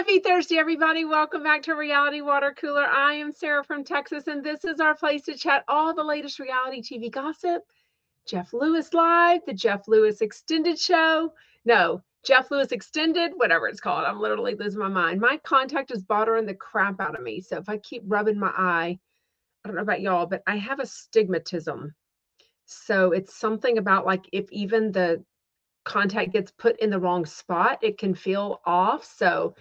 Happy Thursday, everybody. Welcome back to Reality Water Cooler. I am Sarah from Texas, and this is our place to chat all the latest reality TV gossip. Jeff Lewis Live, the Jeff Lewis Extended Show. No, Jeff Lewis Extended, whatever it's called. I'm literally losing my mind. My contact is bothering the crap out of me. So if I keep rubbing my eye, I don't know about y'all, but I have astigmatism. So it's something about like if even the contact gets put in the wrong spot, it can feel off. So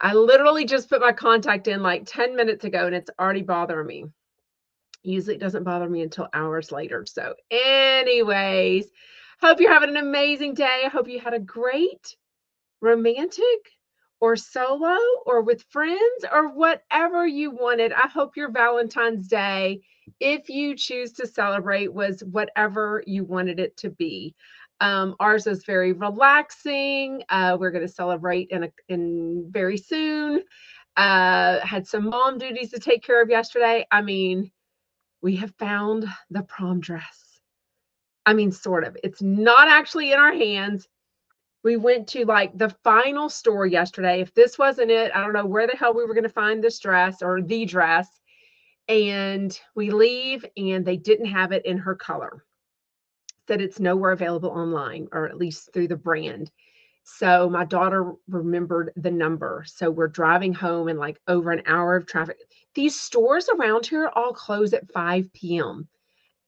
I literally just put my contact in like 10 minutes ago and it's already bothering me. Usually it doesn't bother me until hours later. So, anyways, hope you're having an amazing day. I hope you had a great romantic or solo or with friends or whatever you wanted. I hope your Valentine's Day, if you choose to celebrate, was whatever you wanted it to be. Um, ours is very relaxing. Uh, we're going to celebrate in a, in very soon. Uh, had some mom duties to take care of yesterday. I mean, we have found the prom dress. I mean, sort of. It's not actually in our hands. We went to like the final store yesterday. If this wasn't it, I don't know where the hell we were going to find this dress or the dress. And we leave, and they didn't have it in her color that it's nowhere available online or at least through the brand. So my daughter remembered the number. So we're driving home in like over an hour of traffic. These stores around here all close at 5 p.m.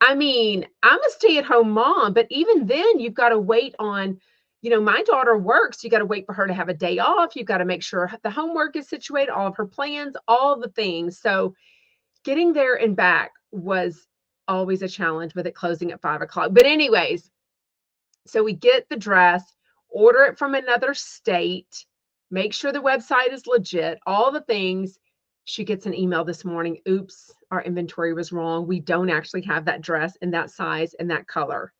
I mean, I'm a stay at home mom, but even then, you've got to wait on, you know, my daughter works. You got to wait for her to have a day off. You've got to make sure the homework is situated, all of her plans, all the things. So getting there and back was always a challenge with it closing at five o'clock. But, anyways, so we get the dress, order it from another state, make sure the website is legit, all the things. She gets an email this morning. Oops, our inventory was wrong. We don't actually have that dress in that size and that color.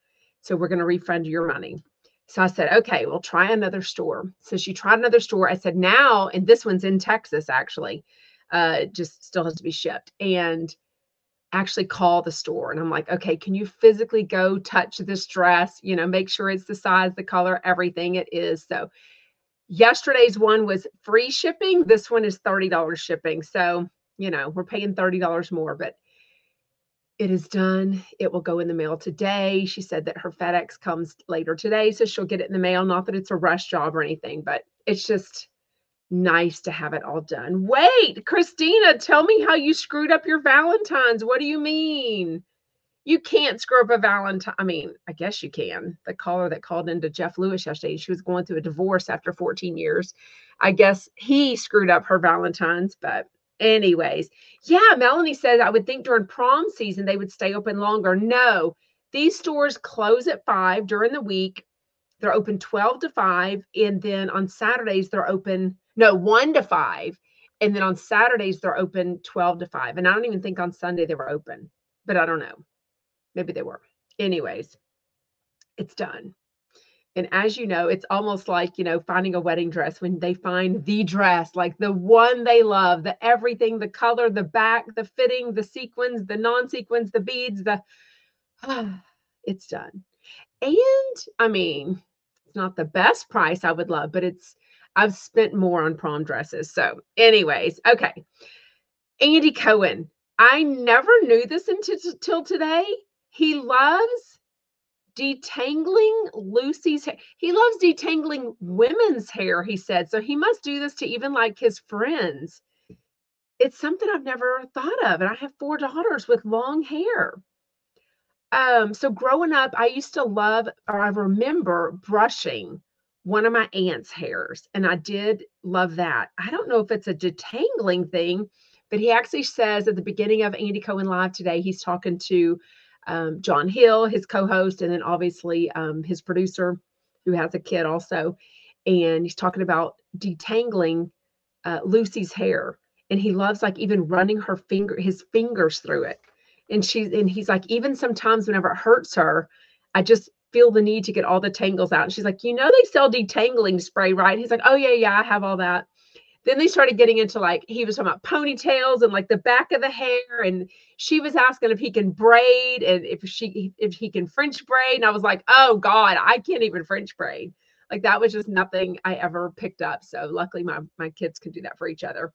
So we're going to refund your money. So I said, okay, we'll try another store. So she tried another store. I said, now, and this one's in Texas actually, uh, just still has to be shipped. And actually call the store and I'm like, okay, can you physically go touch this dress? You know, make sure it's the size, the color, everything it is. So yesterday's one was free shipping. This one is $30 shipping. So, you know, we're paying $30 more, but it is done. It will go in the mail today. She said that her FedEx comes later today. So she'll get it in the mail. Not that it's a rush job or anything, but it's just nice to have it all done. Wait, Christina, tell me how you screwed up your Valentine's. What do you mean? You can't screw up a Valentine. I mean, I guess you can. The caller that called into Jeff Lewis yesterday, she was going through a divorce after 14 years. I guess he screwed up her Valentine's, but anyways, yeah, Melanie says I would think during prom season they would stay open longer. No, these stores close at five during the week. They're open 12 to 5. And then on Saturdays, they're open no, one to five. And then on Saturdays, they're open 12 to 5. And I don't even think on Sunday they were open, but I don't know. Maybe they were. Anyways, it's done. And as you know, it's almost like, you know, finding a wedding dress when they find the dress, like the one they love, the everything, the color, the back, the fitting, the sequins, the non sequins, the beads, the, ah, it's done. And I mean, it's not the best price I would love, but it's, I've spent more on prom dresses. So, anyways, okay. Andy Cohen. I never knew this until today. He loves detangling Lucy's hair. He loves detangling women's hair, he said. So he must do this to even like his friends. It's something I've never thought of. And I have four daughters with long hair. Um, so growing up, I used to love, or I remember brushing one of my aunt's hairs. And I did love that. I don't know if it's a detangling thing, but he actually says at the beginning of Andy Cohen Live today, he's talking to um, John Hill, his co host, and then obviously um, his producer, who has a kid also. And he's talking about detangling uh, Lucy's hair. And he loves like even running her finger, his fingers through it. And she's, and he's like, even sometimes whenever it hurts her, I just feel the need to get all the tangles out. And she's like, you know, they sell detangling spray, right? He's like, oh, yeah, yeah, I have all that. Then they started getting into like, he was talking about ponytails and like the back of the hair. And she was asking if he can braid and if she, if he can French braid. And I was like, oh God, I can't even French braid. Like that was just nothing I ever picked up. So luckily my my kids can do that for each other.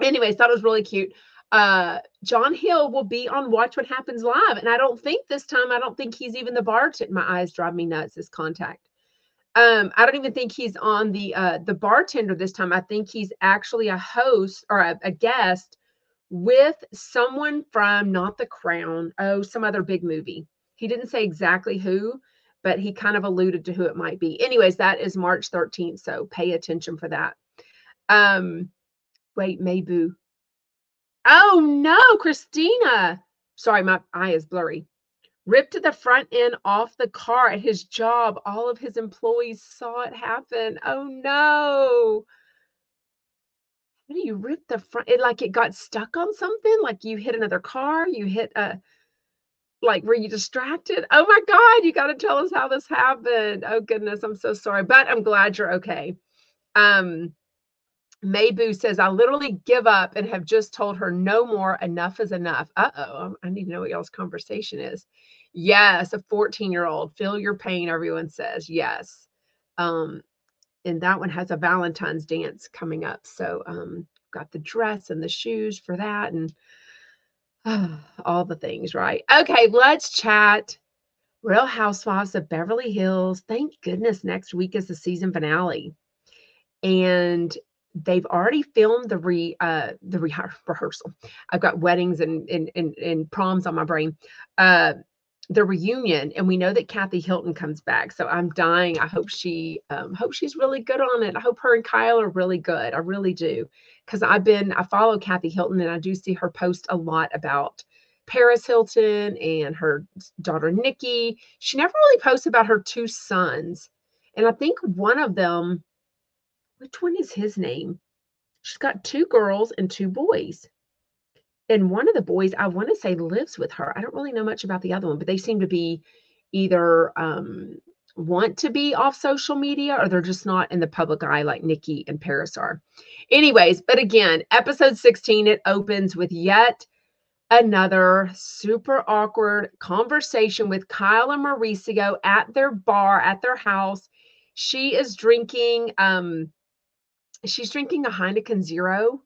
Anyways, it was really cute. Uh John Hill will be on Watch What Happens Live. And I don't think this time, I don't think he's even the bartender. My eyes drive me nuts, this contact. Um, I don't even think he's on the uh the bartender this time. I think he's actually a host or a, a guest with someone from not the crown, oh, some other big movie. He didn't say exactly who, but he kind of alluded to who it might be. Anyways, that is March 13th, so pay attention for that. Um, wait, Mabu. Oh no, Christina. Sorry, my eye is blurry. Ripped the front end off the car at his job. All of his employees saw it happen. Oh no. What do you rip the front? It like it got stuck on something? Like you hit another car, you hit a like were you distracted? Oh my God, you got to tell us how this happened. Oh goodness, I'm so sorry, but I'm glad you're okay. Um, Mabu says, I literally give up and have just told her no more. Enough is enough. Uh oh. I need to know what y'all's conversation is. Yes, a 14 year old. Feel your pain, everyone says. Yes. Um, and that one has a Valentine's dance coming up. So, um, got the dress and the shoes for that. And all the things, right? Okay, let's chat. Real Housewives of Beverly Hills. Thank goodness next week is the season finale. And they've already filmed the re uh the re- rehearsal. I've got weddings and, and and and proms on my brain. Uh the reunion and we know that Kathy Hilton comes back. So I'm dying. I hope she um hope she's really good on it. I hope her and Kyle are really good. I really do. Cuz I've been I follow Kathy Hilton and I do see her post a lot about Paris Hilton and her daughter Nicky. She never really posts about her two sons. And I think one of them which one is his name? She's got two girls and two boys. And one of the boys i want to say lives with her. I don't really know much about the other one but they seem to be either um, want to be off social media or they're just not in the public eye like nicky and paris are. Anyways but again episode 16 it opens with yet another super awkward conversation with kyle and mauricio at their bar at their house. She is drinking um she's drinking a heineken zero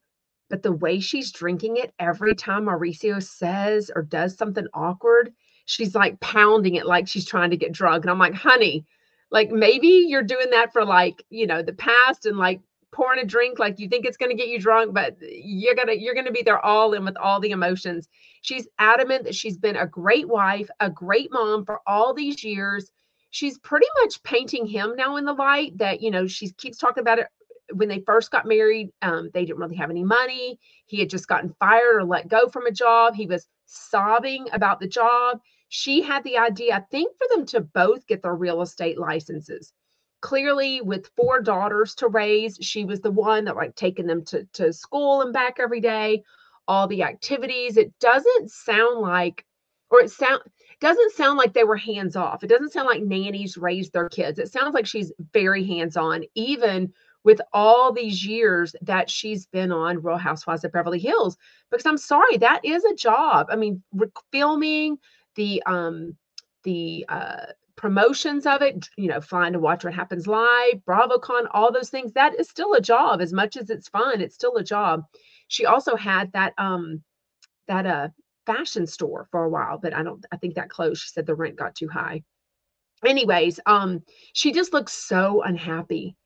but the way she's drinking it every time Mauricio says or does something awkward, she's like pounding it like she's trying to get drunk. And I'm like, honey, like maybe you're doing that for like, you know, the past and like pouring a drink like you think it's going to get you drunk but you're going to you're going to be there all in with all the emotions she's adamant that she's been a great wife a great mom for all these years she's pretty much painting him now in the light that you know she keeps talking about it when they first got married, um, they didn't really have any money. He had just gotten fired or let go from a job. He was sobbing about the job. She had the idea, I think, for them to both get their real estate licenses. Clearly, with four daughters to raise, she was the one that like taking them to, to school and back every day, all the activities. It doesn't sound like, or it sound doesn't sound like they were hands off. It doesn't sound like nannies raised their kids. It sounds like she's very hands on, even with all these years that she's been on Real Housewives of Beverly Hills. Because I'm sorry, that is a job. I mean, filming the um the uh promotions of it, you know, flying to watch what happens live, BravoCon, all those things, that is still a job. As much as it's fun, it's still a job. She also had that um that uh fashion store for a while, but I don't I think that closed. She said the rent got too high. Anyways, um, she just looks so unhappy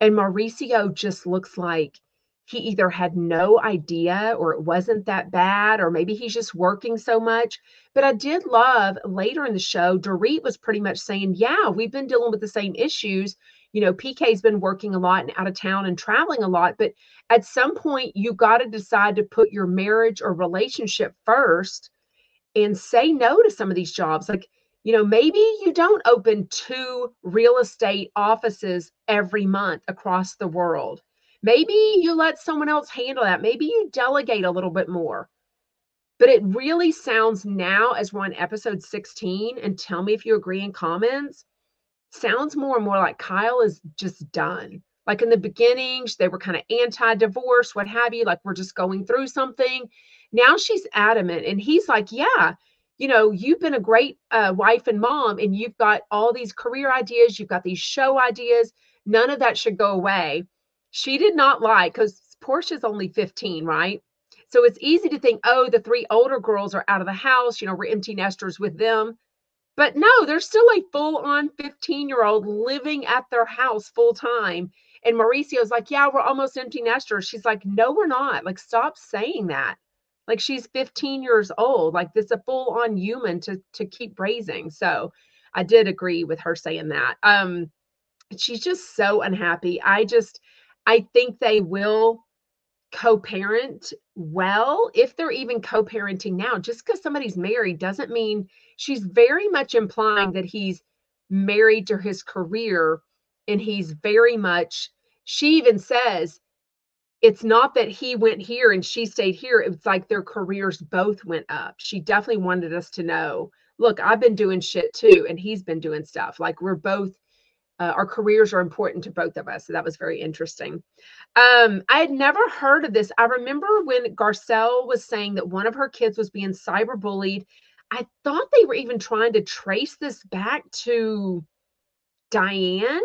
and Mauricio just looks like he either had no idea or it wasn't that bad, or maybe he's just working so much. But I did love later in the show, Dorit was pretty much saying, Yeah, we've been dealing with the same issues. You know, PK's been working a lot and out of town and traveling a lot. But at some point, you got to decide to put your marriage or relationship first and say no to some of these jobs. Like, you know, maybe you don't open two real estate offices every month across the world. Maybe you let someone else handle that. Maybe you delegate a little bit more. But it really sounds now, as we're on episode 16, and tell me if you agree in comments, sounds more and more like Kyle is just done. Like in the beginning, they were kind of anti divorce, what have you, like we're just going through something. Now she's adamant, and he's like, Yeah, you know, you've been a great uh, wife and mom, and you've got all these career ideas, you've got these show ideas. None of that should go away. She did not like because Portia's only 15, right? So it's easy to think, oh, the three older girls are out of the house. You know, we're empty nesters with them. But no, there's still a full on 15 year old living at their house full time. And Mauricio's like, yeah, we're almost empty nesters. She's like, no, we're not. Like, stop saying that. Like she's 15 years old. Like this a full on human to to keep raising. So I did agree with her saying that. Um, she's just so unhappy. I just I think they will co-parent well if they're even co-parenting now just because somebody's married doesn't mean she's very much implying that he's married to his career and he's very much she even says it's not that he went here and she stayed here it's like their careers both went up she definitely wanted us to know look i've been doing shit too and he's been doing stuff like we're both uh, our careers are important to both of us. So that was very interesting. Um, I had never heard of this. I remember when Garcelle was saying that one of her kids was being cyberbullied. I thought they were even trying to trace this back to Diane,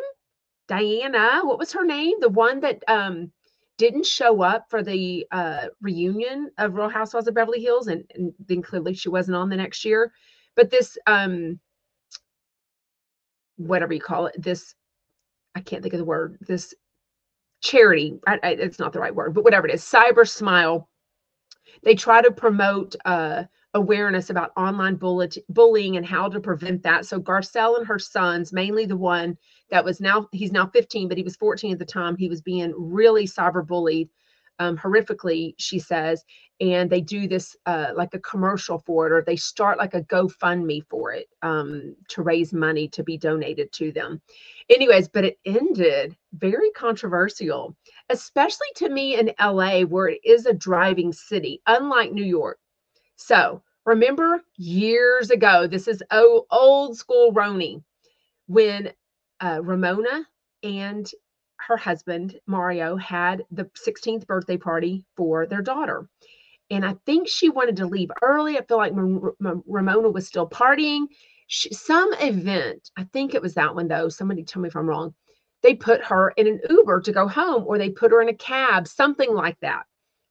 Diana. What was her name? The one that um, didn't show up for the uh, reunion of Real Housewives of Beverly Hills, and, and then clearly she wasn't on the next year. But this um, whatever you call it, this, I can't think of the word, this charity, I, I, it's not the right word, but whatever it is, Cyber Smile. They try to promote uh, awareness about online bullying and how to prevent that. So Garcelle and her sons, mainly the one that was now, he's now 15, but he was 14 at the time, he was being really cyber bullied um, horrifically, she says, and they do this uh, like a commercial for it, or they start like a GoFundMe for it um, to raise money to be donated to them. Anyways, but it ended very controversial, especially to me in LA, where it is a driving city, unlike New York. So remember years ago, this is oh, old school RHONY when uh, Ramona and her husband, Mario, had the 16th birthday party for their daughter. And I think she wanted to leave early. I feel like Ramona was still partying. She, some event, I think it was that one though. Somebody tell me if I'm wrong. They put her in an Uber to go home, or they put her in a cab, something like that.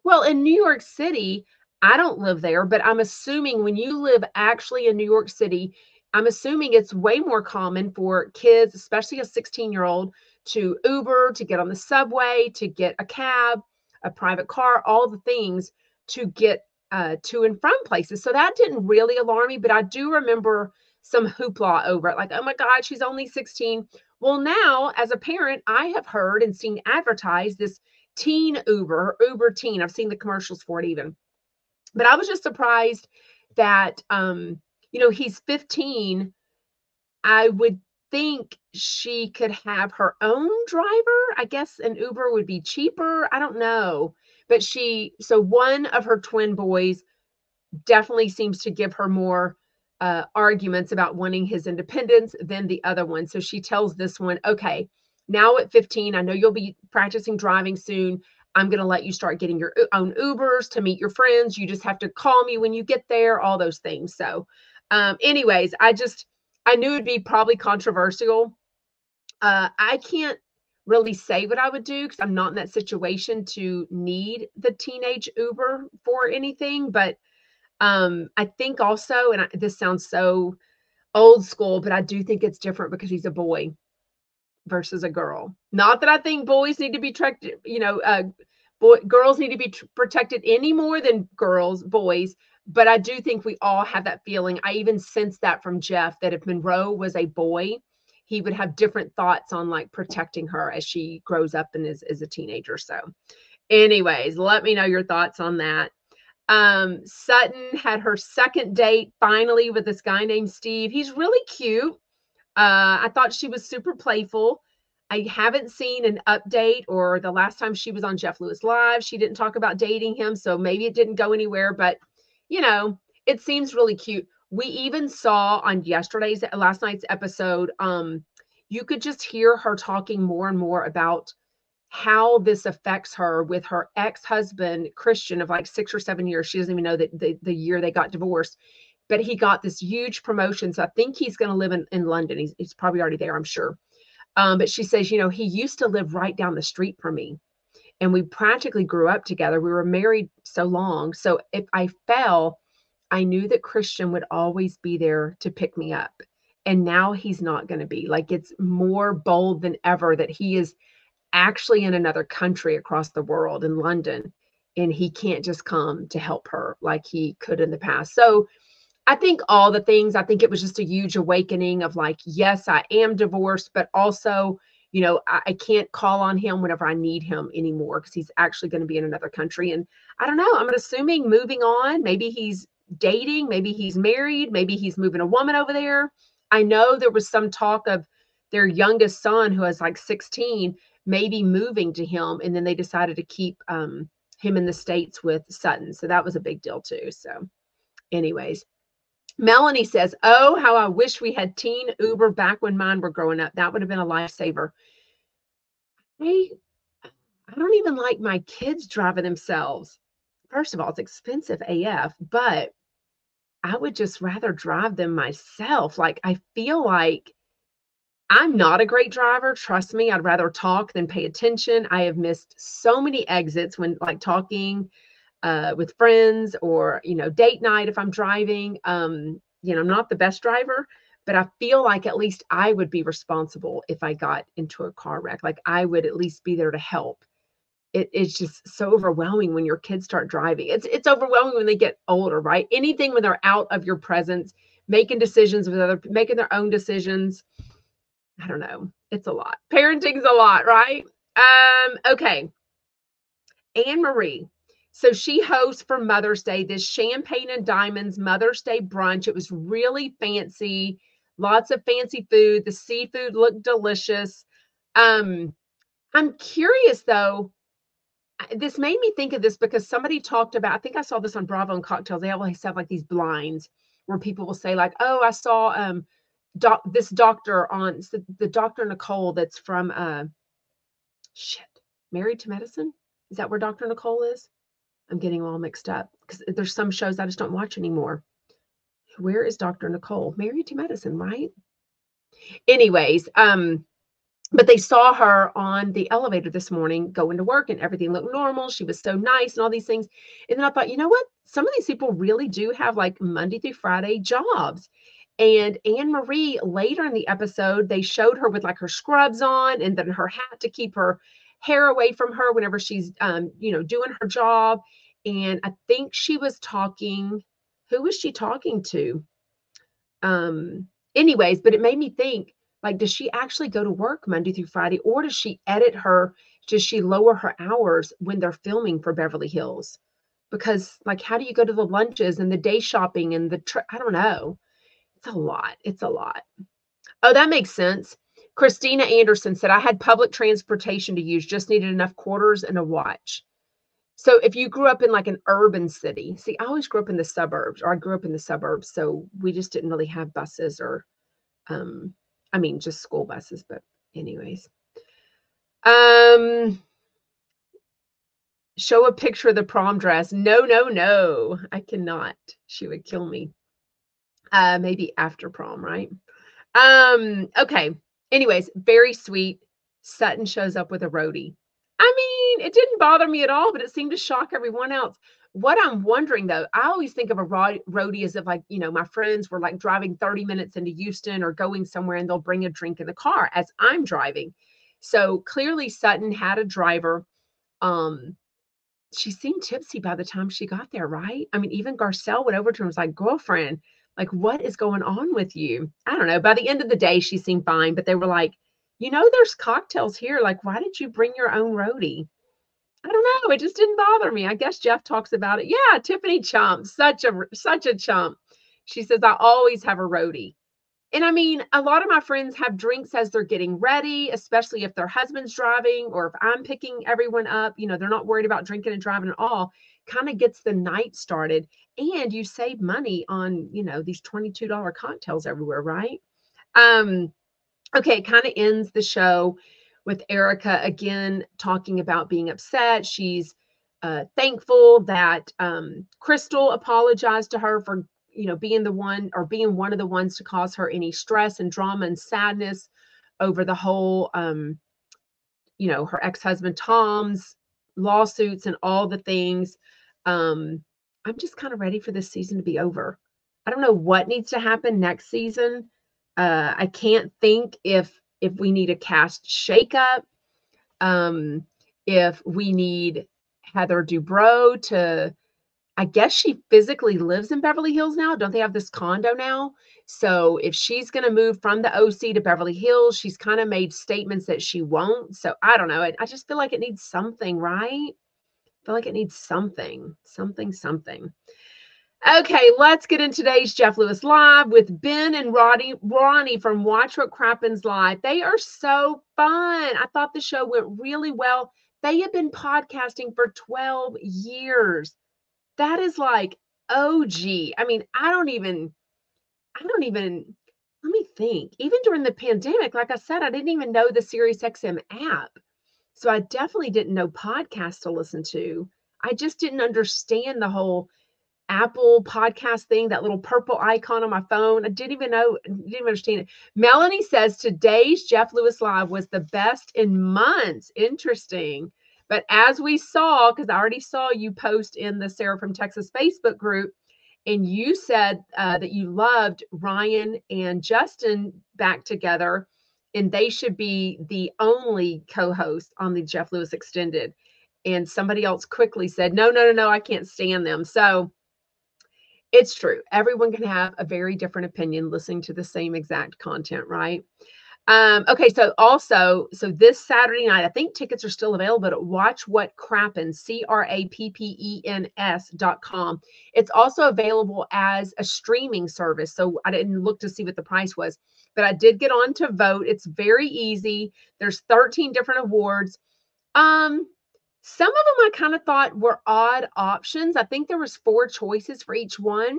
Well, in New York City, I don't live there, but I'm assuming when you live actually in New York City, I'm assuming it's way more common for kids, especially a 16 year old, to Uber, to get on the subway, to get a cab, a private car, all the things to get uh, to and from places. So that didn't really alarm me, but I do remember some hoopla over it like, oh my God, she's only 16. Well, now as a parent, I have heard and seen advertised this teen Uber, Uber teen. I've seen the commercials for it even. But I was just surprised that, um, you know, he's 15. I would think she could have her own driver. I guess an Uber would be cheaper. I don't know. But she, so one of her twin boys definitely seems to give her more uh, arguments about wanting his independence than the other one. So she tells this one, okay, now at 15, I know you'll be practicing driving soon. I'm going to let you start getting your own Ubers to meet your friends. You just have to call me when you get there, all those things. So, um, anyways, I just, I knew it'd be probably controversial. Uh, I can't really say what I would do because I'm not in that situation to need the teenage Uber for anything. But um, I think also, and I, this sounds so old school, but I do think it's different because he's a boy versus a girl. Not that I think boys need to be protected, you know, uh, boy, girls need to be tr- protected any more than girls, boys but I do think we all have that feeling. I even sense that from Jeff that if Monroe was a boy, he would have different thoughts on like protecting her as she grows up and is, is a teenager. So, anyways, let me know your thoughts on that. Um, Sutton had her second date finally with this guy named Steve. He's really cute. Uh, I thought she was super playful. I haven't seen an update or the last time she was on Jeff Lewis Live, she didn't talk about dating him. So maybe it didn't go anywhere, but you know, it seems really cute. We even saw on yesterday's last night's episode, um, you could just hear her talking more and more about how this affects her with her ex-husband Christian of like six or seven years. She doesn't even know that the, the year they got divorced. but he got this huge promotion. So I think he's going to live in, in London. He's, he's probably already there, I'm sure. Um, but she says, you know, he used to live right down the street from me. And we practically grew up together. We were married so long. So if I fell, I knew that Christian would always be there to pick me up. And now he's not going to be. Like it's more bold than ever that he is actually in another country across the world in London and he can't just come to help her like he could in the past. So I think all the things, I think it was just a huge awakening of like, yes, I am divorced, but also, you know, I, I can't call on him whenever I need him anymore because he's actually going to be in another country. And I don't know, I'm assuming moving on, maybe he's dating, maybe he's married, maybe he's moving a woman over there. I know there was some talk of their youngest son, who is like 16, maybe moving to him. And then they decided to keep um, him in the States with Sutton. So that was a big deal too. So, anyways. Melanie says, Oh, how I wish we had teen Uber back when mine were growing up. That would have been a lifesaver. I, I don't even like my kids driving themselves. First of all, it's expensive AF, but I would just rather drive them myself. Like, I feel like I'm not a great driver. Trust me, I'd rather talk than pay attention. I have missed so many exits when, like, talking uh, with friends or you know date night if i'm driving um, you know i'm not the best driver but i feel like at least i would be responsible if i got into a car wreck. Like i would at least be there to help. It, it's just so overwhelming when your kids start driving. It's it's overwhelming when they get older right? Anything when they're out of your presence making decisions with other making their own decisions. I don't know. It's a lot. Parenting's a lot right? Um okay. Anne marie so she hosts for Mother's Day this champagne and diamonds Mother's Day brunch. It was really fancy, lots of fancy food. The seafood looked delicious. Um, I'm curious though. This made me think of this because somebody talked about. I think I saw this on Bravo and Cocktails. They always have like these blinds where people will say like, "Oh, I saw um, doc this doctor on the, the Doctor Nicole that's from uh, shit, Married to Medicine." Is that where Dr. Nicole is? I'm getting all mixed up because there's some shows I just don't watch anymore. Where is Dr. Nicole? Married to Medicine, right? Anyways, um, but they saw her on the elevator this morning going to work and everything looked normal. She was so nice and all these things. And then I thought, you know what? Some of these people really do have like Monday through Friday jobs. And Anne Marie, later in the episode, they showed her with like her scrubs on and then her hat to keep her hair away from her whenever she's um, you know, doing her job and I think she was talking. Who was she talking to? Um, anyways, but it made me think like, does she actually go to work Monday through Friday, or does she edit her? Does she lower her hours when they're filming for Beverly Hills? Because, like, how do you go to the lunches and the day shopping and the, I don't know. It's a lot. It's a lot. Oh, that makes sense. Christina Anderson said, I had public transportation to use, just needed enough quarters and a watch. So if you grew up in like an urban city, see, I always grew up in the suburbs, or I grew up in the suburbs, so we just didn't really have buses or, um, I mean, just school buses. But anyways, um, show a picture of the prom dress. No, no, no, I cannot. She would kill me. Uh, maybe after prom, right? Um, okay. Anyways, very sweet. Sutton shows up with a roadie. I mean, it didn't bother me at all, but it seemed to shock everyone else. What I'm wondering though, I always think of a roadie as if like, you know, my friends were like driving 30 minutes into Houston or going somewhere and they'll bring a drink in the car as I'm driving. So clearly Sutton had a driver. Um, she seemed tipsy by the time she got there, right? I mean, even Garcelle went over to her and was like, girlfriend, like, what is going on with you? I don't know. By the end of the day, she seemed fine, but they were like, you know, there's cocktails here. Like, why did you bring your own roadie? I don't know. It just didn't bother me. I guess Jeff talks about it. Yeah, Tiffany chump, such a such a chump. She says I always have a roadie. And I mean, a lot of my friends have drinks as they're getting ready, especially if their husband's driving or if I'm picking everyone up. You know, they're not worried about drinking and driving at all. Kind of gets the night started. And you save money on, you know, these $22 cocktails everywhere, right? Um, okay, kind of ends the show with Erika again talking about being upset. She's uh, thankful that um, Crystal apologized to her for you know, being the one or being one of the ones to cause her any stress and drama and sadness over the whole, um, you know, her ex-husband Tom's lawsuits and all the things. Um, I'm just kind of ready for this season to be over. I don't know what needs to happen next season. Uh, I can't think if if we need a cast shakeup, um, if we need Heather Dubrow to I guess she physically lives in Beverly Hills now. Don't they have this condo now? So if she's going to move from the OC to Beverly Hills, she's kind of made statements that she won't. So I don't know. I, I just feel like it needs something, right? I feel like it needs something, something, something. Okay, let's get in today's Jeff Lewis Live with Ben and Roddy, Ronnie from Watch What Crappens Live. They are so fun. I thought the show went really well. They have been podcasting for 12 years that is like OG. I mean, I don't even, I don't even, let me think. Even during the pandemic, like I said, I didn't even know the SiriusXM app. So I definitely didn't know podcasts to listen to. I just didn't understand the whole Apple podcast thing, that little purple icon on my phone. I didn't even know, didn't even understand it. Melanie says today's Jeff Lewis Live was the best in months. Interesting. But as we saw, because I already saw you post in the Sarah from Texas Facebook group, and you said uh, that you loved Ryan and Justin back together, and they should be the only co host on the Jeff Lewis Extended. And somebody else quickly said, No, no, no, no, I can't stand them. So it's true. Everyone can have a very different opinion listening to the same exact content, right? Um, okay, so also, so this Saturday night, I think tickets are still available at Watch What Crappens, C R A P P E N S dot com. It's also available as a streaming service. So I didn't look to see what the price was, but I did get on to vote. It's very easy. There's 13 different awards. Um, some of them I kind of thought were odd options. I think there was four choices for each one.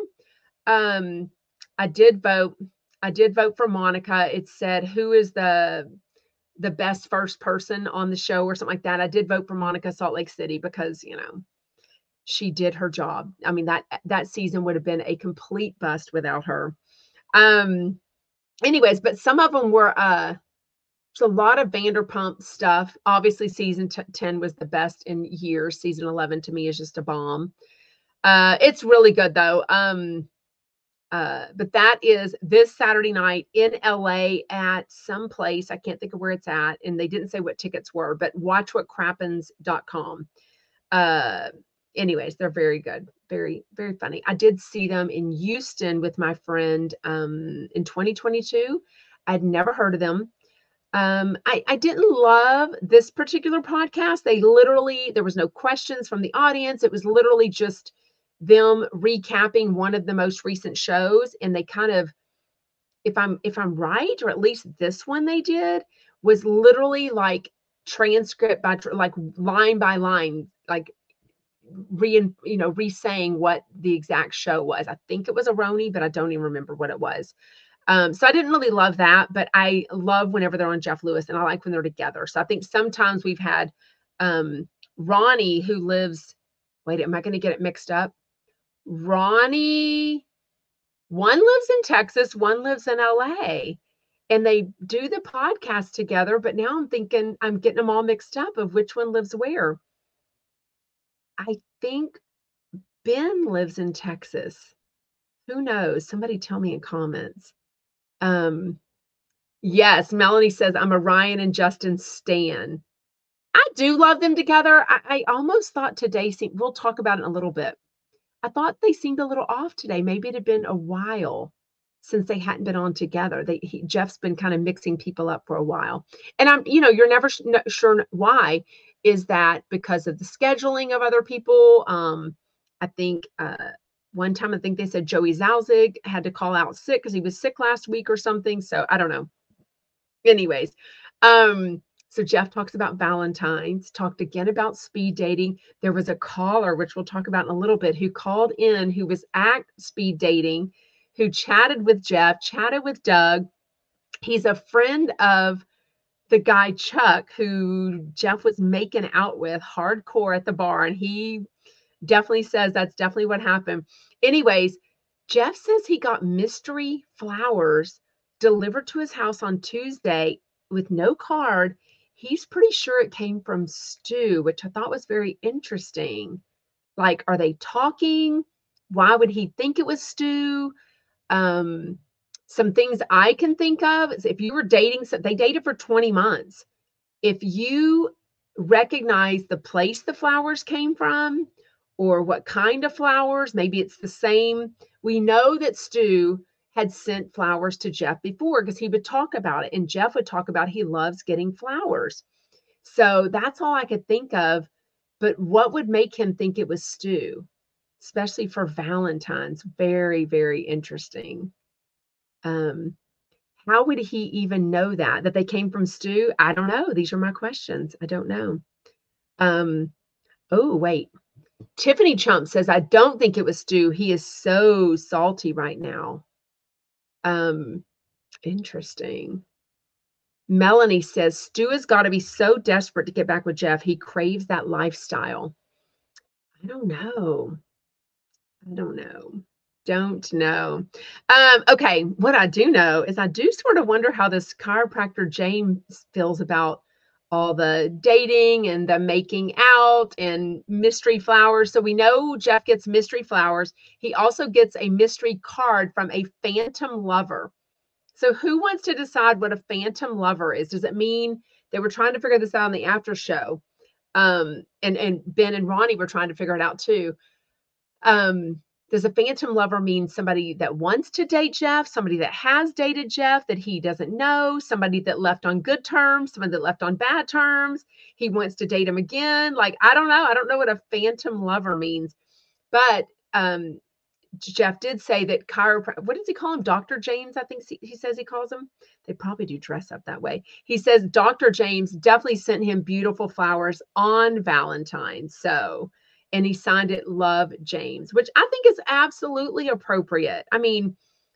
Um, I did vote I did vote for Monica. It said who is the the best first person on the show or something like that. I did vote for Monica Salt Lake City because, you know, she did her job. I mean, that that season would have been a complete bust without her. Um anyways, but some of them were uh a lot of Vanderpump stuff. Obviously, season t- 10 was the best in years. Season 11 to me is just a bomb. Uh, it's really good though. Um, uh, but that is this Saturday night in LA at some place. I can't think of where it's at. And they didn't say what tickets were, but watch watchwhatcrappens.com. Uh, anyways, they're very good. Very, very funny. I did see them in Houston with my friend um, in 2022. I'd never heard of them. Um, I, I didn't love this particular podcast. They literally, there was no questions from the audience. It was literally just them recapping one of the most recent shows and they kind of if i'm if i'm right or at least this one they did was literally like transcript by like line by line like re you know re-saying what the exact show was i think it was a RHONY but i don't even remember what it was um, so I didn't really love that, but I love whenever they're on Jeff Lewis and I like when they're together. So I think sometimes we've had um, Ronnie who lives, wait, am I going to get it mixed up? Ronnie, one lives in Texas, one lives in LA, and they do the podcast together. But now I'm thinking I'm getting them all mixed up of which one lives where. I think Ben lives in Texas. Who knows? Somebody tell me in comments. Um, yes, Melanie says I'm a Ryan and Justin Stan. I do love them together. I, I almost thought today, seemed, we'll talk about it in a little bit. I thought they seemed a little off today. Maybe it had been a while since they hadn't been on together. They he, Jeff's been kind of mixing people up for a while, and I'm you know you're never sh- sure why. Is that because of the scheduling of other people? Um, I think uh, one time I think they said Joey Zauzig had to call out sick because he was sick last week or something. So I don't know. Anyways, um, so Jeff talks about Valentine's, talked again about speed dating. There was a caller, which we'll talk about in a little bit, who called in who was at speed dating, who chatted with Jeff, chatted with Doug. He's a friend of the guy Chuck, who Jeff was making out with hardcore at the bar. And he definitely says that's definitely what happened. Anyways, Jeff says he got mystery flowers delivered to his house on Tuesday with no card. He's pretty sure it came from Stu, which I thought was very interesting. Like, are they talking? Why would he think it was Stu? Um, some things I can think of is if you were dating, they dated for 20 months. If you recognize the place the flowers came from or what kind of flowers, maybe it's the same. We know that Stu had sent flowers to Jeff before because he would talk about it, and Jeff would talk about he loves getting flowers. So that's all I could think of. But what would make him think it was Stu, especially for Valentine's? Very, very interesting. Um, how would he even know that that they came from Stu? I don't know. These are my questions. I don't know. Um, oh wait, Tiffany Chump says I don't think it was Stu. He is so salty right now. Um, interesting. Melanie says Stu has got to be so desperate to get back with Jeff. He craves that lifestyle. I don't know. I don't know. Don't know. Um, okay, what I do know is I do sort of wonder how this chiropractor James feels about all the dating and the making out and mystery flowers. So we know Jeff gets mystery flowers. He also gets a mystery card from a phantom lover. So who wants to decide what a phantom lover is? Does it mean they were trying to figure this out on the after show? Um, and and Ben and Ronnie were trying to figure it out too. Um, does a phantom lover mean somebody that wants to date Jeff, somebody that has dated Jeff that he doesn't know, somebody that left on good terms, somebody that left on bad terms? He wants to date him again. Like, I don't know. I don't know what a phantom lover means. But um, Jeff did say that chiropractor, what does he call him? Dr. James, I think he says he calls him. They probably do dress up that way. He says Dr. James definitely sent him beautiful flowers on Valentine's. So, and he signed it Love James, which I think is absolutely appropriate. I mean,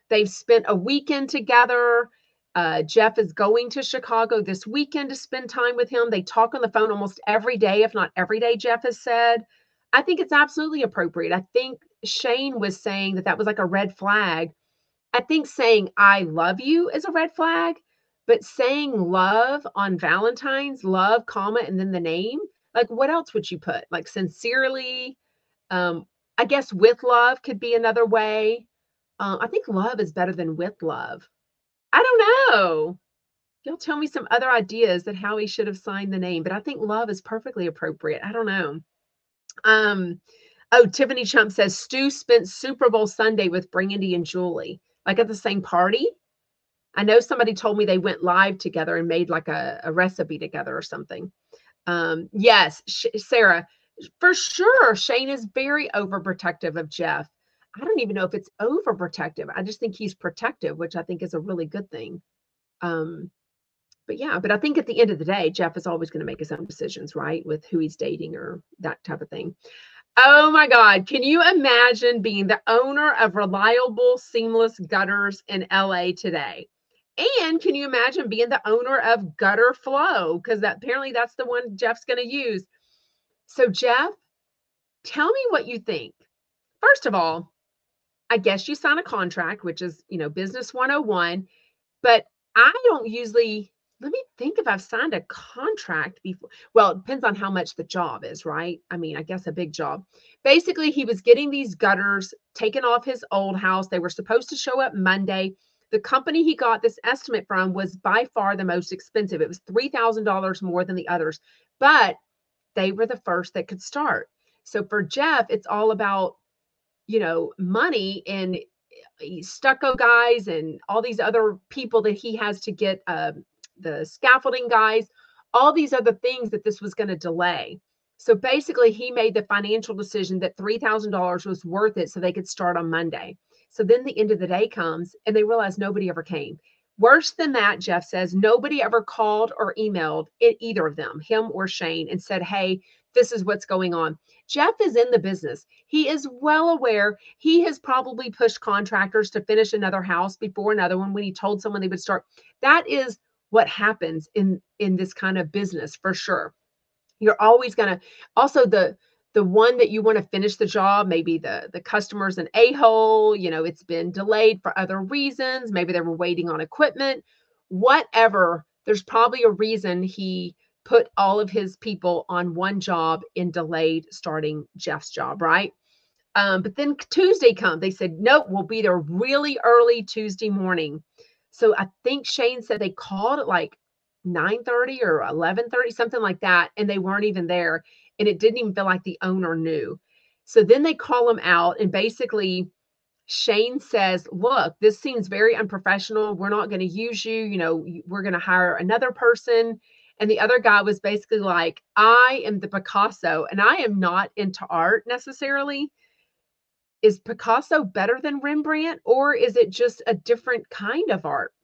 they've spent a weekend together. Uh, Jeff is going to Chicago this weekend to spend time with him. They talk on the phone almost every day, if not every day, Jeff has said. I think it's absolutely appropriate. I think Shane was saying that that was like a red flag. I think saying I love you is a red flag, but saying love on Valentine's, love, comma, and then the name, like what else would you put? Like sincerely um i guess with love could be another way. Uh, i think love is better than with love. I don't know. You'll tell me some other ideas that how he should have signed the name but i think love is perfectly appropriate. I don't know. Um oh tiffany chump says stu spent super bowl sunday with brandy and julie like at the same party? I know somebody told me they went live together and made like a, a recipe together or something um, yes, Sh- Sarah, for sure. Shane is very overprotective of Jeff. I don't even know if it's overprotective. I just think he's protective, which I think is a really good thing. Um, but yeah, but I think at the end of the day, Jeff is always going to make his own decisions, right? With who he's dating or that type of thing. Oh my God. Can you imagine being the owner of reliable, seamless gutters in LA today? And can you imagine being the owner of Gutter Flow? Because that apparently that's the one Jeff's going to use. So, Jeff, tell me what you think. First of all, I guess you sign a contract, which is, you know, business 101, but I don't usually let me think if I've signed a contract before. Well, it depends on how much the job is, right? I mean, I guess a big job. Basically, he was getting these gutters taken off his old house. They were supposed to show up Monday the company he got this estimate from was by far the most expensive. It was $3,000 more than the others, but they were the first that could start. So for Jeff, it's all about, you know, money and eh, stucco guys and all these other people that he has to get uh, the scaffolding guys, all these other things that this was going to delay. So basically, he made the financial decision that $3,000 was worth it so they could start on Monday. So then the end of the day comes and they realize nobody ever came. Worse than that, Jeff says, nobody ever called or emailed it, either of them, him or Shane, and said, Hey, this is what's going on. Jeff is in the business. He is well aware. He has probably pushed contractors to finish another house before another one when he told someone they would start. That is what happens in in this kind of business for sure. You're always going to also the the one that you want to finish the job maybe the the customer's an a-hole you know it's been delayed for other reasons maybe they were waiting on equipment. Whatever there's probably a reason he put all of his people on one job and delayed starting jeff's job right? Um, but then tuesday come they said nope we'll be there really early tuesday morning. So i think shane said they called at like 9 30 or 11 30 something like that and they weren't even there and it didn't even feel like the owner knew. So then they call him out, and basically, Shane says, Look, this seems very unprofessional. We're not going to use you. You know, we're going to hire another person. And the other guy was basically like, I am the Picasso, and I am not into art necessarily. Is Picasso better than Rembrandt, or is it just a different kind of art?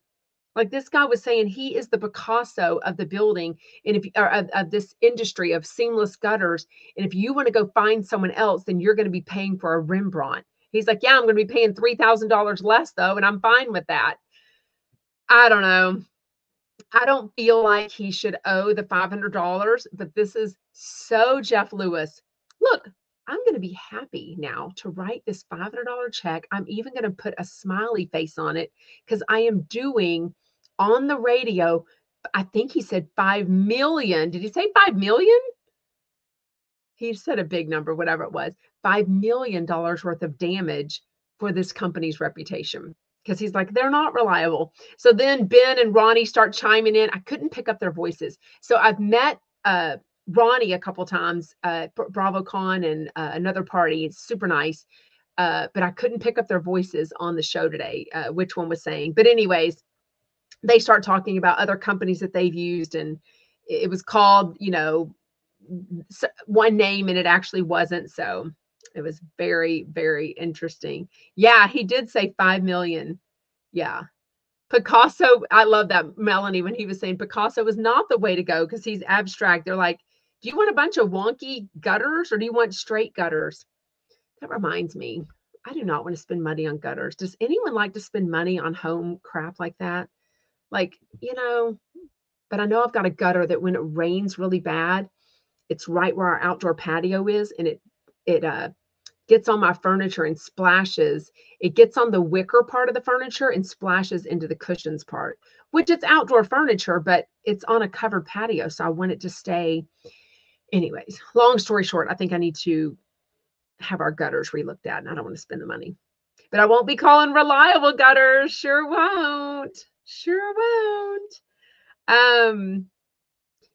Like this guy was saying, he is the Picasso of the building and if or of, of this industry of seamless gutters. And if you want to go find someone else, then you're going to be paying for a Rembrandt. He's like, Yeah, I'm going to be paying $3,000 less though, and I'm fine with that. I don't know. I don't feel like he should owe the $500, but this is so Jeff Lewis. Look, I'm going to be happy now to write this $500 check. I'm even going to put a smiley face on it because I am doing on the radio. I think he said 5 million. Did he say 5 million? He said a big number, whatever it was. $5 million worth of damage for this company's reputation because he's like, they're not reliable. So then Ben and Ronnie start chiming in. I couldn't pick up their voices. So I've met uh, Ronnie a couple times, uh, BravoCon and uh, another party. It's super nice. Uh, but I couldn't pick up their voices on the show today, uh, which one was saying. But, anyways, they start talking about other companies that they've used, and it was called, you know, one name, and it actually wasn't. So it was very, very interesting. Yeah, he did say 5 million. Yeah. Picasso, I love that Melanie when he was saying Picasso was not the way to go because he's abstract. They're like, do you want a bunch of wonky gutters or do you want straight gutters? That reminds me, I do not want to spend money on gutters. Does anyone like to spend money on home crap like that? Like, you know, but I know I've got a gutter that when it rains really bad, it's right where our outdoor patio is and it it uh gets on my furniture and splashes. It gets on the wicker part of the furniture and splashes into the cushions part, which it's outdoor furniture, but it's on a covered patio. So I want it to stay anyways, long story short, I think I need to have our gutters relooked at, and I don't want to spend the money. But I won't be calling reliable gutters. Sure won't. Sure won't. Um,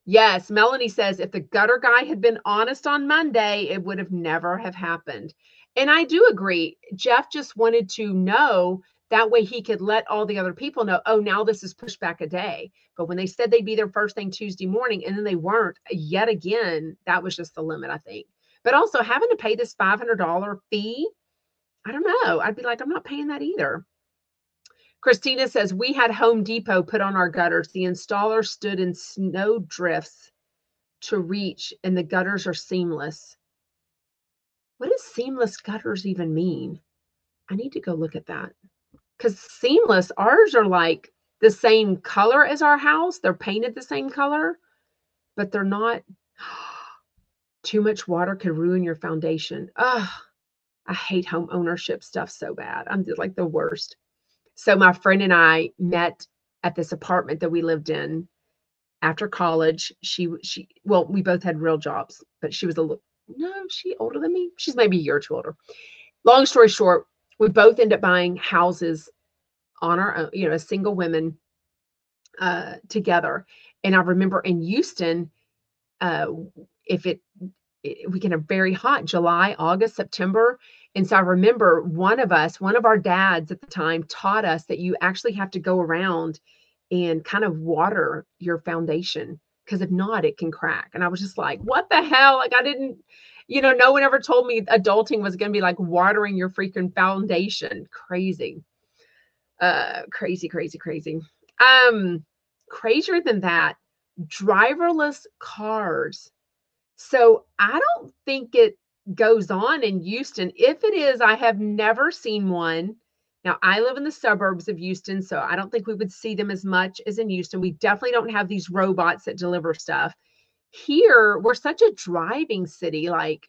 yes, Melanie says if the gutter guy had been honest on Monday, it would have never have happened. And I do agree. Jeff just wanted to know that way he could let all the other people know, oh, now this is pushed back a day. But when they said they'd be there first thing Tuesday morning and then they weren't, yet again, that was just the limit, I think. But also having to pay this $500 fee, I don't know. I'd be like, I'm not paying that either. Christina says, We had Home Depot put on our gutters. The installer stood in snow drifts to reach, and the gutters are seamless. What does seamless gutters even mean? I need to go look at that because seamless, ours are like the same color as our house. They're painted the same color, but they're not. Too much water could ruin your foundation. Ugh, I hate home ownership stuff so bad. I'm just like the worst. So my friend and I met at this apartment that we lived in after college. She she well, we both had real jobs, but she was a little no, she older than me. She's maybe a year or two older. Long story short, we both end up buying houses on our own, you know, a single women uh, together. And I remember in Houston, uh, if it, we can have very hot July, August, September. And so I remember one of us, one of our dads at the time taught us that you actually have to go around and kind of water your foundation because if not, it can crack. And I was just like, what the hell? Like, I didn't, you know, no one ever told me adulting was going to be like watering your freaking foundation. Crazy. Uh crazy, crazy, crazy. Um crazier than that, driverless cars. So I don't think it goes on in Houston. If it is, I have never seen one. Now, I live in the suburbs of Houston, so I don't think we would see them as much as in Houston. We definitely don't have these robots that deliver stuff here we're such a driving city like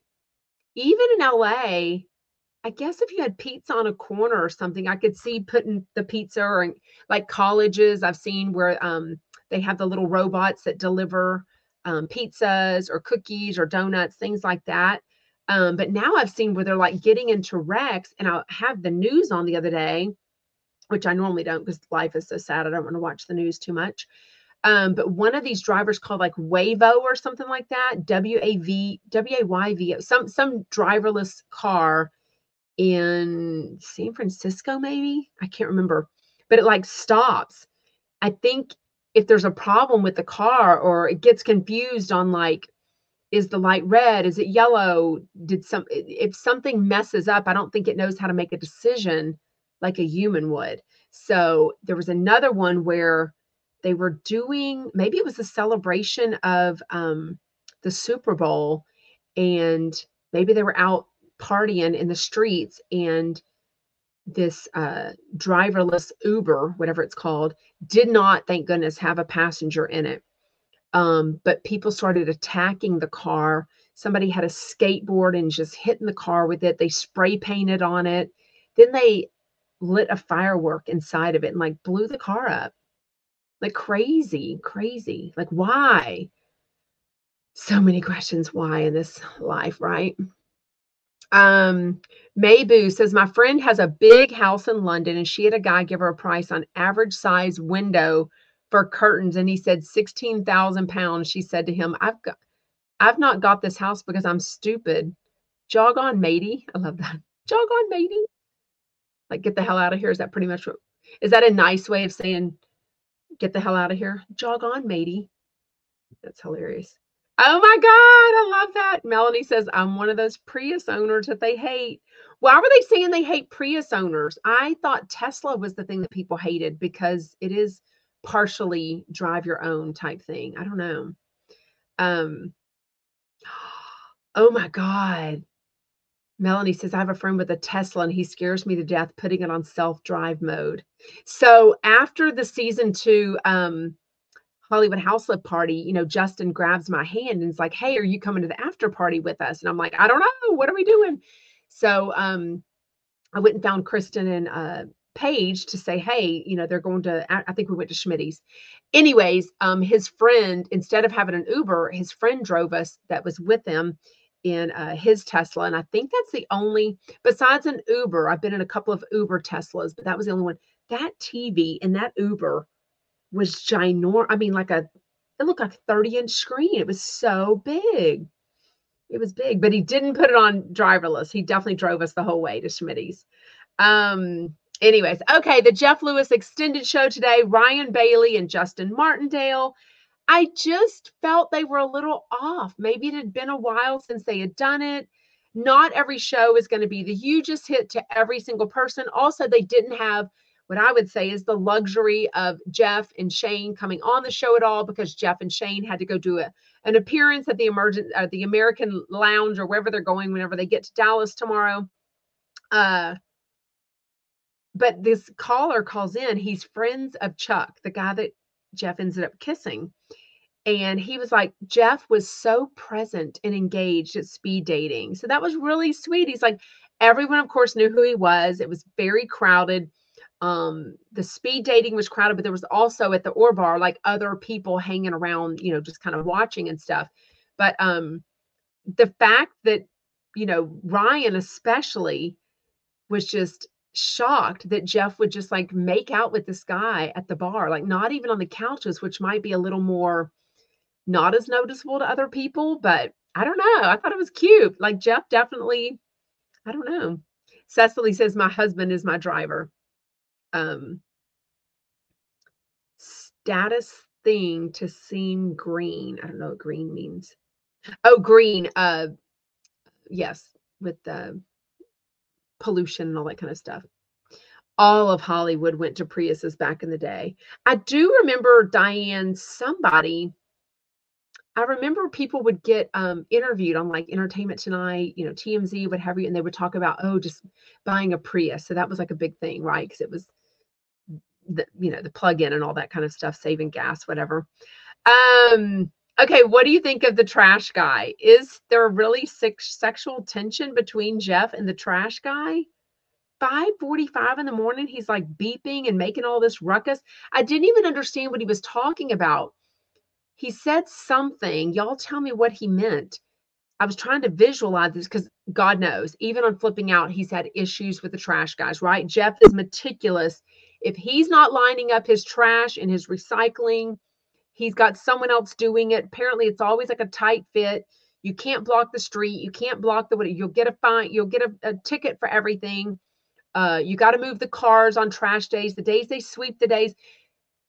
even in LA, I guess if you had pizza on a corner or something, I could see putting the pizza or like colleges I've seen where um, they have the little robots that deliver um, pizzas or cookies or donuts, things like that. Um, but now I've seen where they're like getting into wrecks, and I have the news on the other day, which I normally don't because life is so sad. I don't want to watch the news too much. Um, but one of these drivers called like Wayvo or something like that, W A V W A Y V O, some some driverless car in San Francisco, maybe I can't remember, but it like stops. I think if there's a problem with the car or it gets confused on like is the light red? Is it yellow? Did some if something messes up i don't think it knows how to make a decision like a human would. So there was another one where they were doing maybe it was a celebration of um, the super bowl and maybe they were out partying in the streets and this uh, driverless uber whatever it's called did not thank goodness have a passenger in it um, but people started attacking the car. Somebody had a skateboard and just hitting the car with it. They spray painted on it. Then they lit a firework inside of it and like blew the car up. Like crazy, crazy. Like why? So many questions why in this life, right? Um, Maybu says my friend has a big house in London and she had a guy give her a price on average size window for curtains and he said 16,000 pounds. She said to him, I've got, I've not got this house because I'm stupid. Jog on, matey. I love that. Jog on, matey. Like, get the hell out of here. Is that pretty much what, is that a nice way of saying, get the hell out of here? Jog on, matey. That's hilarious. Oh my God, I love that. Melanie says, I'm one of those Prius owners that they hate. Why were they saying they hate Prius owners? I thought Tesla was the thing that people hated because it is partially drive your own type thing. I don't know. Um, oh my God. Melanie says, I have a friend with a Tesla and he scares me to death putting it on self drive mode. So after the season two um, Hollywood House party, you know, Justin grabs my hand and is like, Hey, are you coming to the after party with us? And I'm like, I don't know. What are we doing? So um, I went and found Kristen and uh, Paige to say, hey, you know, they're going to, I think we went to Schmitty's. Anyways, um, his friend, instead of having an Uber, his friend drove us that was with him in uh, his Tesla. And I think that's the only, besides an Uber, I've been in a couple of Uber Teslas, but that was the only one. That TV in that Uber was ginormous. I mean, like a, it looked like a 30 inch screen. It was so big. It was big, but he didn't put it on driverless. He definitely drove us the whole way to Schmitty's. Um, anyways, okay, the Jeff Lewis extended show today, Ryan Bailey and Justin Martindale. I just felt they were a little off. Maybe it had been a while since they had done it. Not every show is going to be the hugest hit to every single person. Also, they didn't have what I would say is the luxury of Jeff and Shane coming on the show at all because Jeff and Shane had to go do a, an appearance at the emergent uh, the American Lounge or wherever they're going whenever they get to Dallas tomorrow. Uh, but this caller calls in. He's friends of Chuck, the guy that Jeff ended up kissing. And he was like, Jeff was so present and engaged at speed dating. So that was really sweet. He's like, everyone, of course, knew who he was. It was very crowded. Um, the speed dating was crowded, but there was also at the Or Bar, like other people hanging around, you know, just kind of watching and stuff. But um, the fact that, you know, Ryan especially was just shocked that Jeff would just like make out with this guy at the bar, like not even on the couches, which might be a little more not as noticeable to other people, but I don't know. I thought it was cute. Like Jeff definitely, I don't know. Cecily says my husband is my driver. Um status thing to seem green. I don't know what green means. Oh, green. Uh yes, with the pollution and all that kind of stuff. All of Hollywood went to Priuses back in the day. I do remember Diane, somebody, I remember people would get um, interviewed on like Entertainment Tonight, you know, TMZ, what have you, and they would talk about, oh, just buying a Prius. So that was like a big thing, right? Because it was the, you know, the plug-in and all that kind of stuff, saving gas, whatever. Um, Okay, what do you think of the trash guy? Is there really sex- sexual tension between Jeff and the trash guy? 5:45 in the morning, he's like beeping and making all this ruckus. I didn't even understand what he was talking about. He said something. Y'all tell me what he meant. I was trying to visualize this because God knows, even on flipping out, he's had issues with the trash guys, right? Jeff is meticulous. If he's not lining up his trash and his recycling, he's got someone else doing it. Apparently, it's always like a tight fit. You can't block the street. You can't block the. You'll get a fine. You'll get a, a ticket for everything. Uh, you got to move the cars on trash days. The days they sweep the days.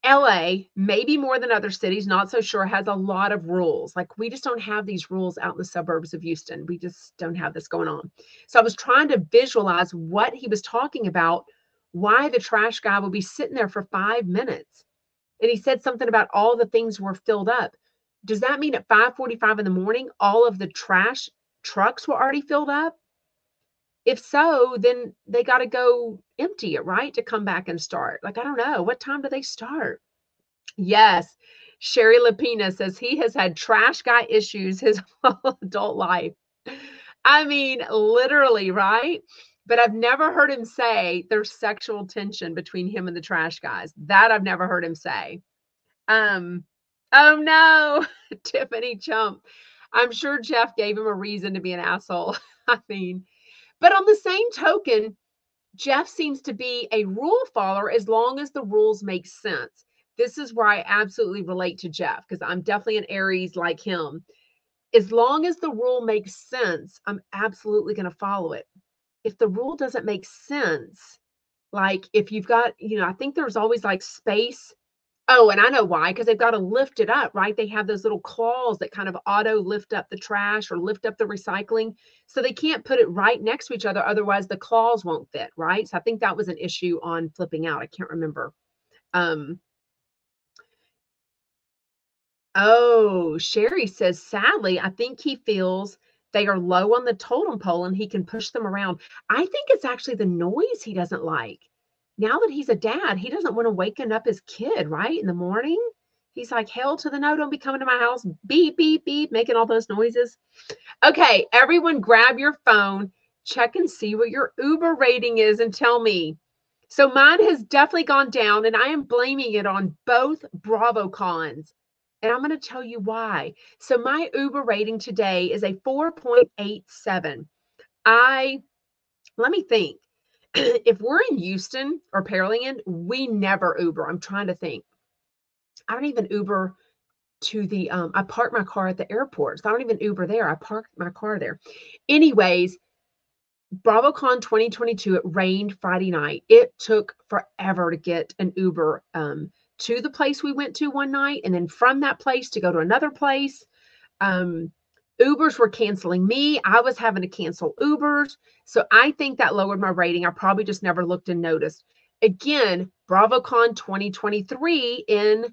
LA, maybe more than other cities, not so sure, has a lot of rules. Like we just don't have these rules out in the suburbs of Houston. We just don't have this going on. So I was trying to visualize what he was talking about, why the trash guy would be sitting there for five minutes. And he said something about all the things were filled up. Does that mean at 5:45 in the morning, all of the trash trucks were already filled up? If so, then they got to go empty it, right? To come back and start. Like, I don't know. What time do they start? Yes. Sherry Lapina says he has had trash guy issues his whole adult life. I mean, literally, right? But I've never heard him say there's sexual tension between him and the trash guys. That I've never heard him say. Um, oh no, Tiffany Chump. I'm sure Jeff gave him a reason to be an asshole. I mean, but on the same token, Jeff seems to be a rule follower as long as the rules make sense. This is where I absolutely relate to Jeff because I'm definitely an Aries like him. As long as the rule makes sense, I'm absolutely going to follow it. If the rule doesn't make sense, like if you've got, you know, I think there's always like space Oh, and I know why, because they've got to lift it up, right? They have those little claws that kind of auto lift up the trash or lift up the recycling. So they can't put it right next to each other. Otherwise, the claws won't fit, right? So I think that was an issue on flipping out. I can't remember. Um, oh, Sherry says, sadly, I think he feels they are low on the totem pole and he can push them around. I think it's actually the noise he doesn't like now that he's a dad, he doesn't want to waken up his kid, right? In the morning. He's like, hell to the no, don't be coming to my house. Beep, beep, beep, making all those noises. Okay, everyone grab your phone, check and see what your Uber rating is and tell me. So mine has definitely gone down, and I am blaming it on both BravoCons. And I'm going to tell you why. So my Uber rating today is a 4.87. I let me think. if we're in Houston or Pearland, we never Uber. I'm trying to think. I don't even Uber to the um I park my car at the airport. So I don't even Uber there. I park my car there. Anyways, BravoCon 2022, it rained Friday night. It took forever to get an Uber um to the place we went to one night and then from that place to go to another place. Um Ubers were canceling me. I was having to cancel Ubers. So I think that lowered my rating. I probably just never looked and noticed. Again, BravoCon 2023 in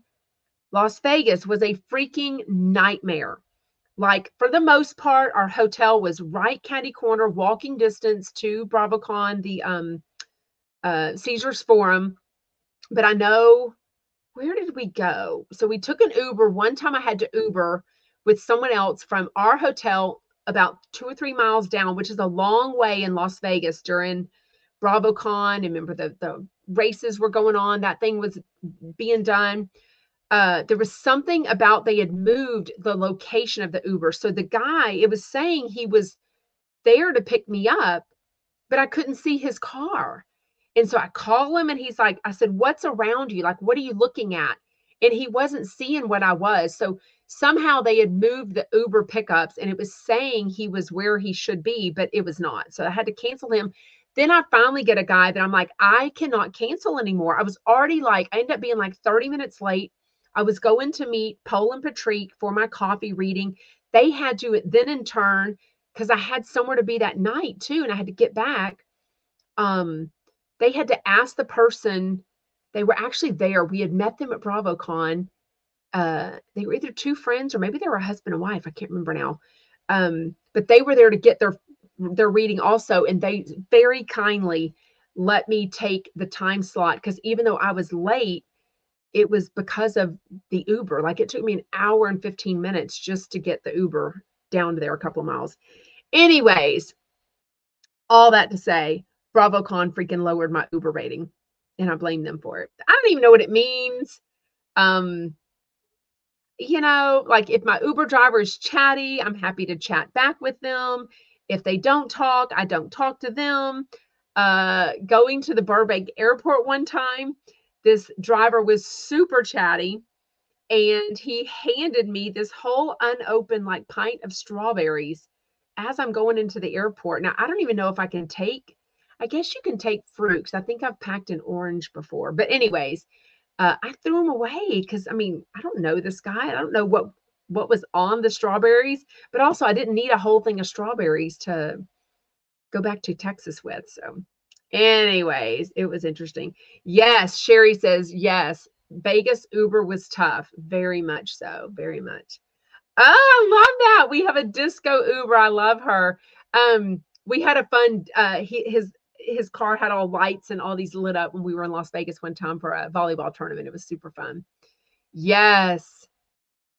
Las Vegas was a freaking nightmare. Like, for the most part, our hotel was right catty corner, walking distance to BravoCon, the um, uh, Caesars Forum. But I know where did we go? So we took an Uber. One time I had to Uber with someone else from our hotel about two or three miles down, which is a long way in Las Vegas during BravoCon. Remember the the races were going on. That thing was being done. Uh, there was something about they had moved the location of the Uber. So the guy, it was saying he was there to pick me up, but I couldn't see his car. And so I call him and he's like, I said, What's around you? Like, what are you looking at? And he wasn't seeing what I was. So somehow they had moved the Uber pickups and it was saying he was where he should be, but it was not. So I had to cancel him. Then I finally get a guy that I'm like, I cannot cancel anymore. I was already like, I ended up being like 30 minutes late. I was going to meet Paul and Patrick for my coffee reading. They had to then in turn, because I had somewhere to be that night too, and I had to get back. Um, they had to ask the person, they were actually there. We had met them at BravoCon uh, they were either two friends or maybe they were a husband and wife. I can't remember now. Um, but they were there to get their their reading also, and they very kindly let me take the time slot because even though I was late, it was because of the Uber. Like it took me an hour and 15 minutes just to get the Uber down to there a couple of miles. Anyways, all that to say, BravoCon freaking lowered my Uber rating and I blame them for it. I don't even know what it means. Um, you know, like if my Uber driver is chatty, I'm happy to chat back with them. If they don't talk, I don't talk to them. Uh, going to the Burbank airport one time, this driver was super chatty and he handed me this whole unopened like pint of strawberries as I'm going into the airport. Now, I don't even know if I can take, I guess you can take fruits. I think I've packed an orange before. But, anyways, uh, I threw them away because I mean, I don't know this guy. I don't know what what was on the strawberries, but also I didn't need a whole thing of strawberries to go back to Texas with. So, anyways, it was interesting. Yes, Sherry says yes. Vegas Uber was tough, very much so, very much. Oh, I love that. We have a disco Uber. I love her. Um, we had a fun. Uh, he, his his car had all lights and all these lit up when we were in Las Vegas one time for a volleyball tournament. It was super fun. Yes.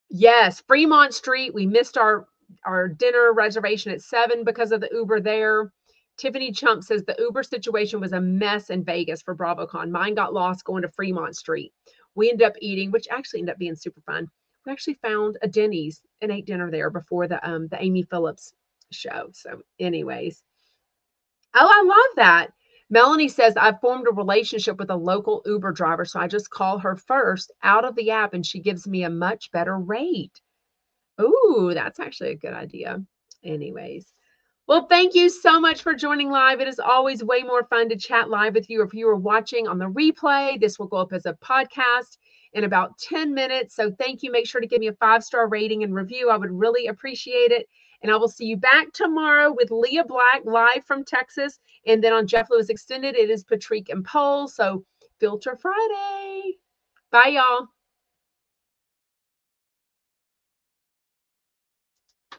Yes. Fremont Street. We missed our our dinner reservation at seven because of the Uber there. Tiffany Chump says the Uber situation was a mess in Vegas for BravoCon. Mine got lost going to Fremont Street. We ended up eating, which actually ended up being super fun. We actually found a Denny's and ate dinner there before the um the Amy Phillips show. So, anyways, Oh, I love that. Melanie says, I've formed a relationship with a local Uber driver. So I just call her first out of the app and she gives me a much better rate. Ooh, that's actually a good idea. Anyways. Well, thank you so much for joining live. It is always way more fun to chat live with you. If you are watching on the replay, this will go up as a podcast in about 10 minutes. So thank you. Make sure to give me a five star rating and review. I would really appreciate it. And I will see you back tomorrow with Leah Black live from Texas. And then on Jeff Lewis Extended, it is Patrick and Paul. So Filter Friday. Bye, y'all.